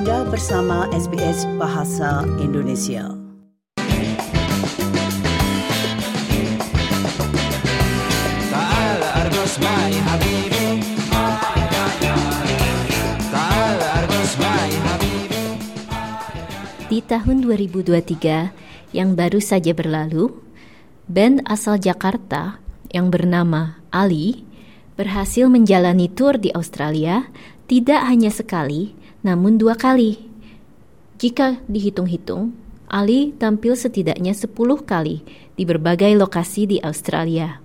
Anda bersama SBS Bahasa Indonesia. تعال ارقص معي حبيبي تعال ارقص معي حبيبي Di tahun 2023 yang baru saja berlalu, band asal Jakarta yang bernama Ali berhasil menjalani tur di Australia tidak hanya sekali, namun dua kali. Jika dihitung-hitung, Ali tampil setidaknya 10 kali di berbagai lokasi di Australia.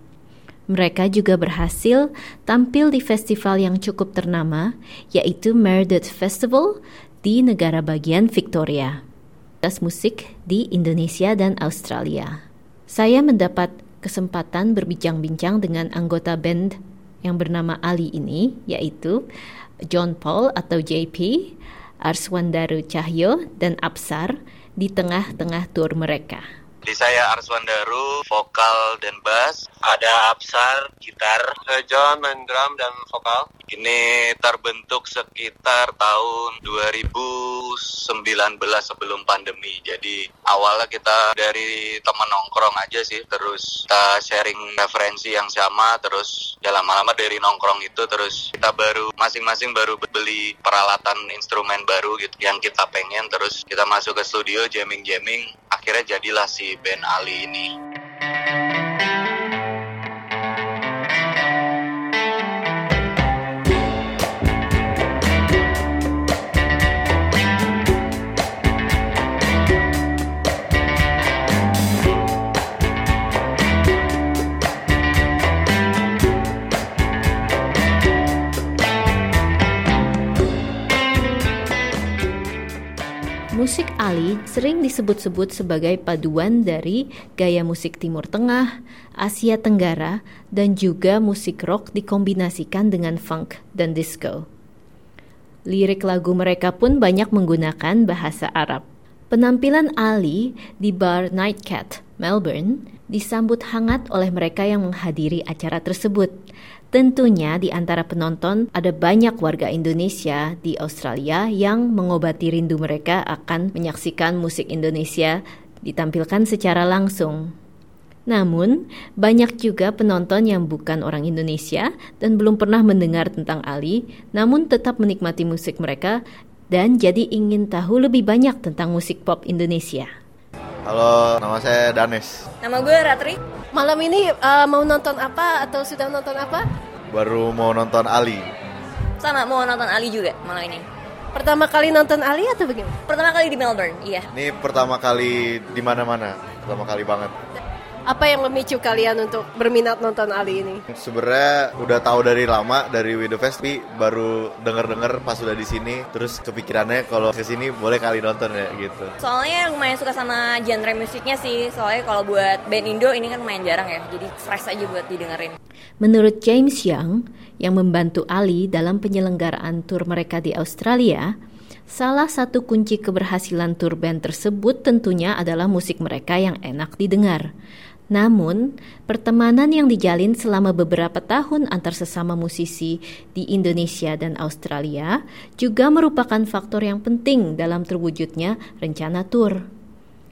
Mereka juga berhasil tampil di festival yang cukup ternama, yaitu Meredith Festival di negara bagian Victoria. Tas musik di Indonesia dan Australia. Saya mendapat kesempatan berbincang-bincang dengan anggota band yang bernama Ali ini, yaitu John Paul atau JP, Arswandaru Cahyo, dan Absar di tengah-tengah tur mereka. Di saya Arswandaru, vokal dan bass. Ada Absar, gitar. Eh, John main drum dan vokal. Ini terbentuk sekitar tahun 2019 sebelum pandemi. Jadi awalnya kita dari teman nongkrong aja sih. Terus kita sharing referensi yang sama. Terus ya lama-lama dari nongkrong itu terus kita baru masing-masing baru beli peralatan instrumen baru gitu yang kita pengen. Terus kita masuk ke studio jamming-jamming. Akhirnya jadilah si band Ali ini. Musik Ali sering disebut-sebut sebagai paduan dari gaya musik Timur Tengah, Asia Tenggara, dan juga musik rock dikombinasikan dengan funk dan disco. Lirik lagu mereka pun banyak menggunakan bahasa Arab. Penampilan Ali di bar Nightcat, Melbourne, disambut hangat oleh mereka yang menghadiri acara tersebut. Tentunya di antara penonton ada banyak warga Indonesia di Australia yang mengobati rindu mereka akan menyaksikan musik Indonesia ditampilkan secara langsung. Namun, banyak juga penonton yang bukan orang Indonesia dan belum pernah mendengar tentang Ali, namun tetap menikmati musik mereka dan jadi ingin tahu lebih banyak tentang musik pop Indonesia. Halo, nama saya Danes. Nama gue Ratri. Malam ini uh, mau nonton apa atau sudah nonton apa? Baru mau nonton Ali. Sama mau nonton Ali juga malam ini. Pertama kali nonton Ali atau bagaimana? Pertama kali di Melbourne, iya. Ini pertama kali di mana-mana, pertama kali banget. Apa yang memicu kalian untuk berminat nonton Ali ini? Sebenarnya udah tahu dari lama dari Widow Fest, tapi baru denger-denger pas udah di sini, terus kepikirannya kalau ke sini boleh kali nonton ya gitu. Soalnya lumayan suka sama genre musiknya sih. Soalnya kalau buat band Indo ini kan lumayan jarang ya. Jadi fresh aja buat didengerin. Menurut James Young, yang membantu Ali dalam penyelenggaraan tur mereka di Australia, salah satu kunci keberhasilan tur band tersebut tentunya adalah musik mereka yang enak didengar. Namun, pertemanan yang dijalin selama beberapa tahun antar sesama musisi di Indonesia dan Australia juga merupakan faktor yang penting dalam terwujudnya rencana tur.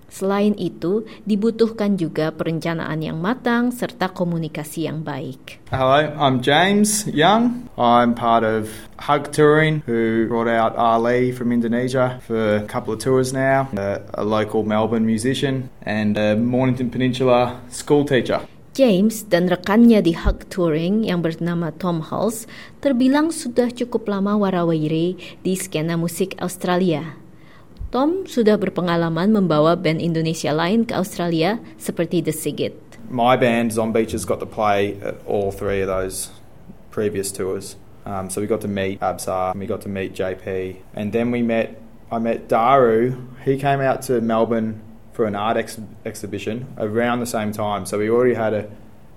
Selain itu, dibutuhkan juga perencanaan yang matang serta komunikasi yang baik. Hello, I'm James Young. I'm part of Hug Touring, who brought out Ali from Indonesia for a couple of tours now, a, a local Melbourne musician, and a Mornington Peninsula school teacher. James dan rekannya di Hug Touring yang bernama Tom Hulse terbilang sudah cukup lama warawiri di skena musik Australia. Tom sudah berpengalaman membawa band Indonesia lain ke Australia seperti The Sigit. My band, Zombeach, has got to play at all three of those previous tours. Um, so we got to meet Absar, we got to meet JP, and then we met. I met Daru. He came out to Melbourne for an art ex- exhibition around the same time. So we already had a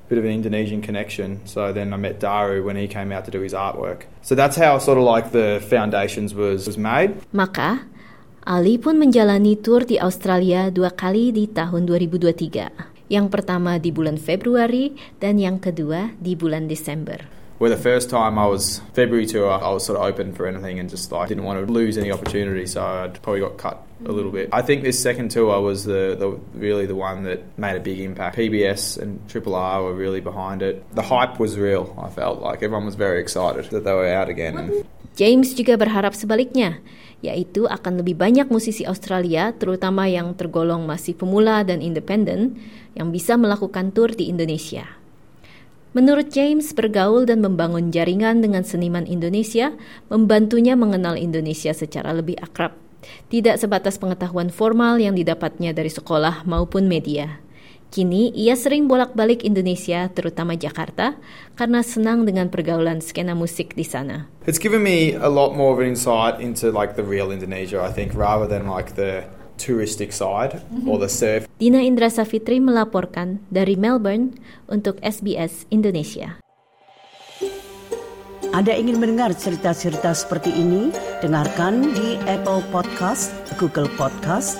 bit of an Indonesian connection. So then I met Daru when he came out to do his artwork. So that's how sort of like the foundations was was made. Maka, Ali pun menjalani tur di Australia dua kali di tahun 2023. Yang pertama di bulan Februari dan yang kedua di bulan Desember. Where the first time I was February tour, I was sort of open for anything and just like didn't want to lose any opportunity, so I probably got cut a little bit. I think this second tour was the, the really the one that made a big impact. PBS and Triple R were really behind it. The hype was real. I felt like everyone was very excited that they were out again. James juga berharap sebaliknya, yaitu akan lebih banyak musisi Australia, terutama yang tergolong masih pemula dan independen, yang bisa melakukan tur di Indonesia. Menurut James, bergaul dan membangun jaringan dengan seniman Indonesia membantunya mengenal Indonesia secara lebih akrab, tidak sebatas pengetahuan formal yang didapatnya dari sekolah maupun media. Kini ia sering bolak-balik Indonesia, terutama Jakarta, karena senang dengan pergaulan skena musik di sana. It's given me a lot more of an insight into like the real Indonesia, I think, rather than like the touristic side or the surf. Dina Indra Safitri melaporkan dari Melbourne untuk SBS Indonesia. Anda ingin mendengar cerita-cerita seperti ini? Dengarkan di Apple Podcast, Google Podcast,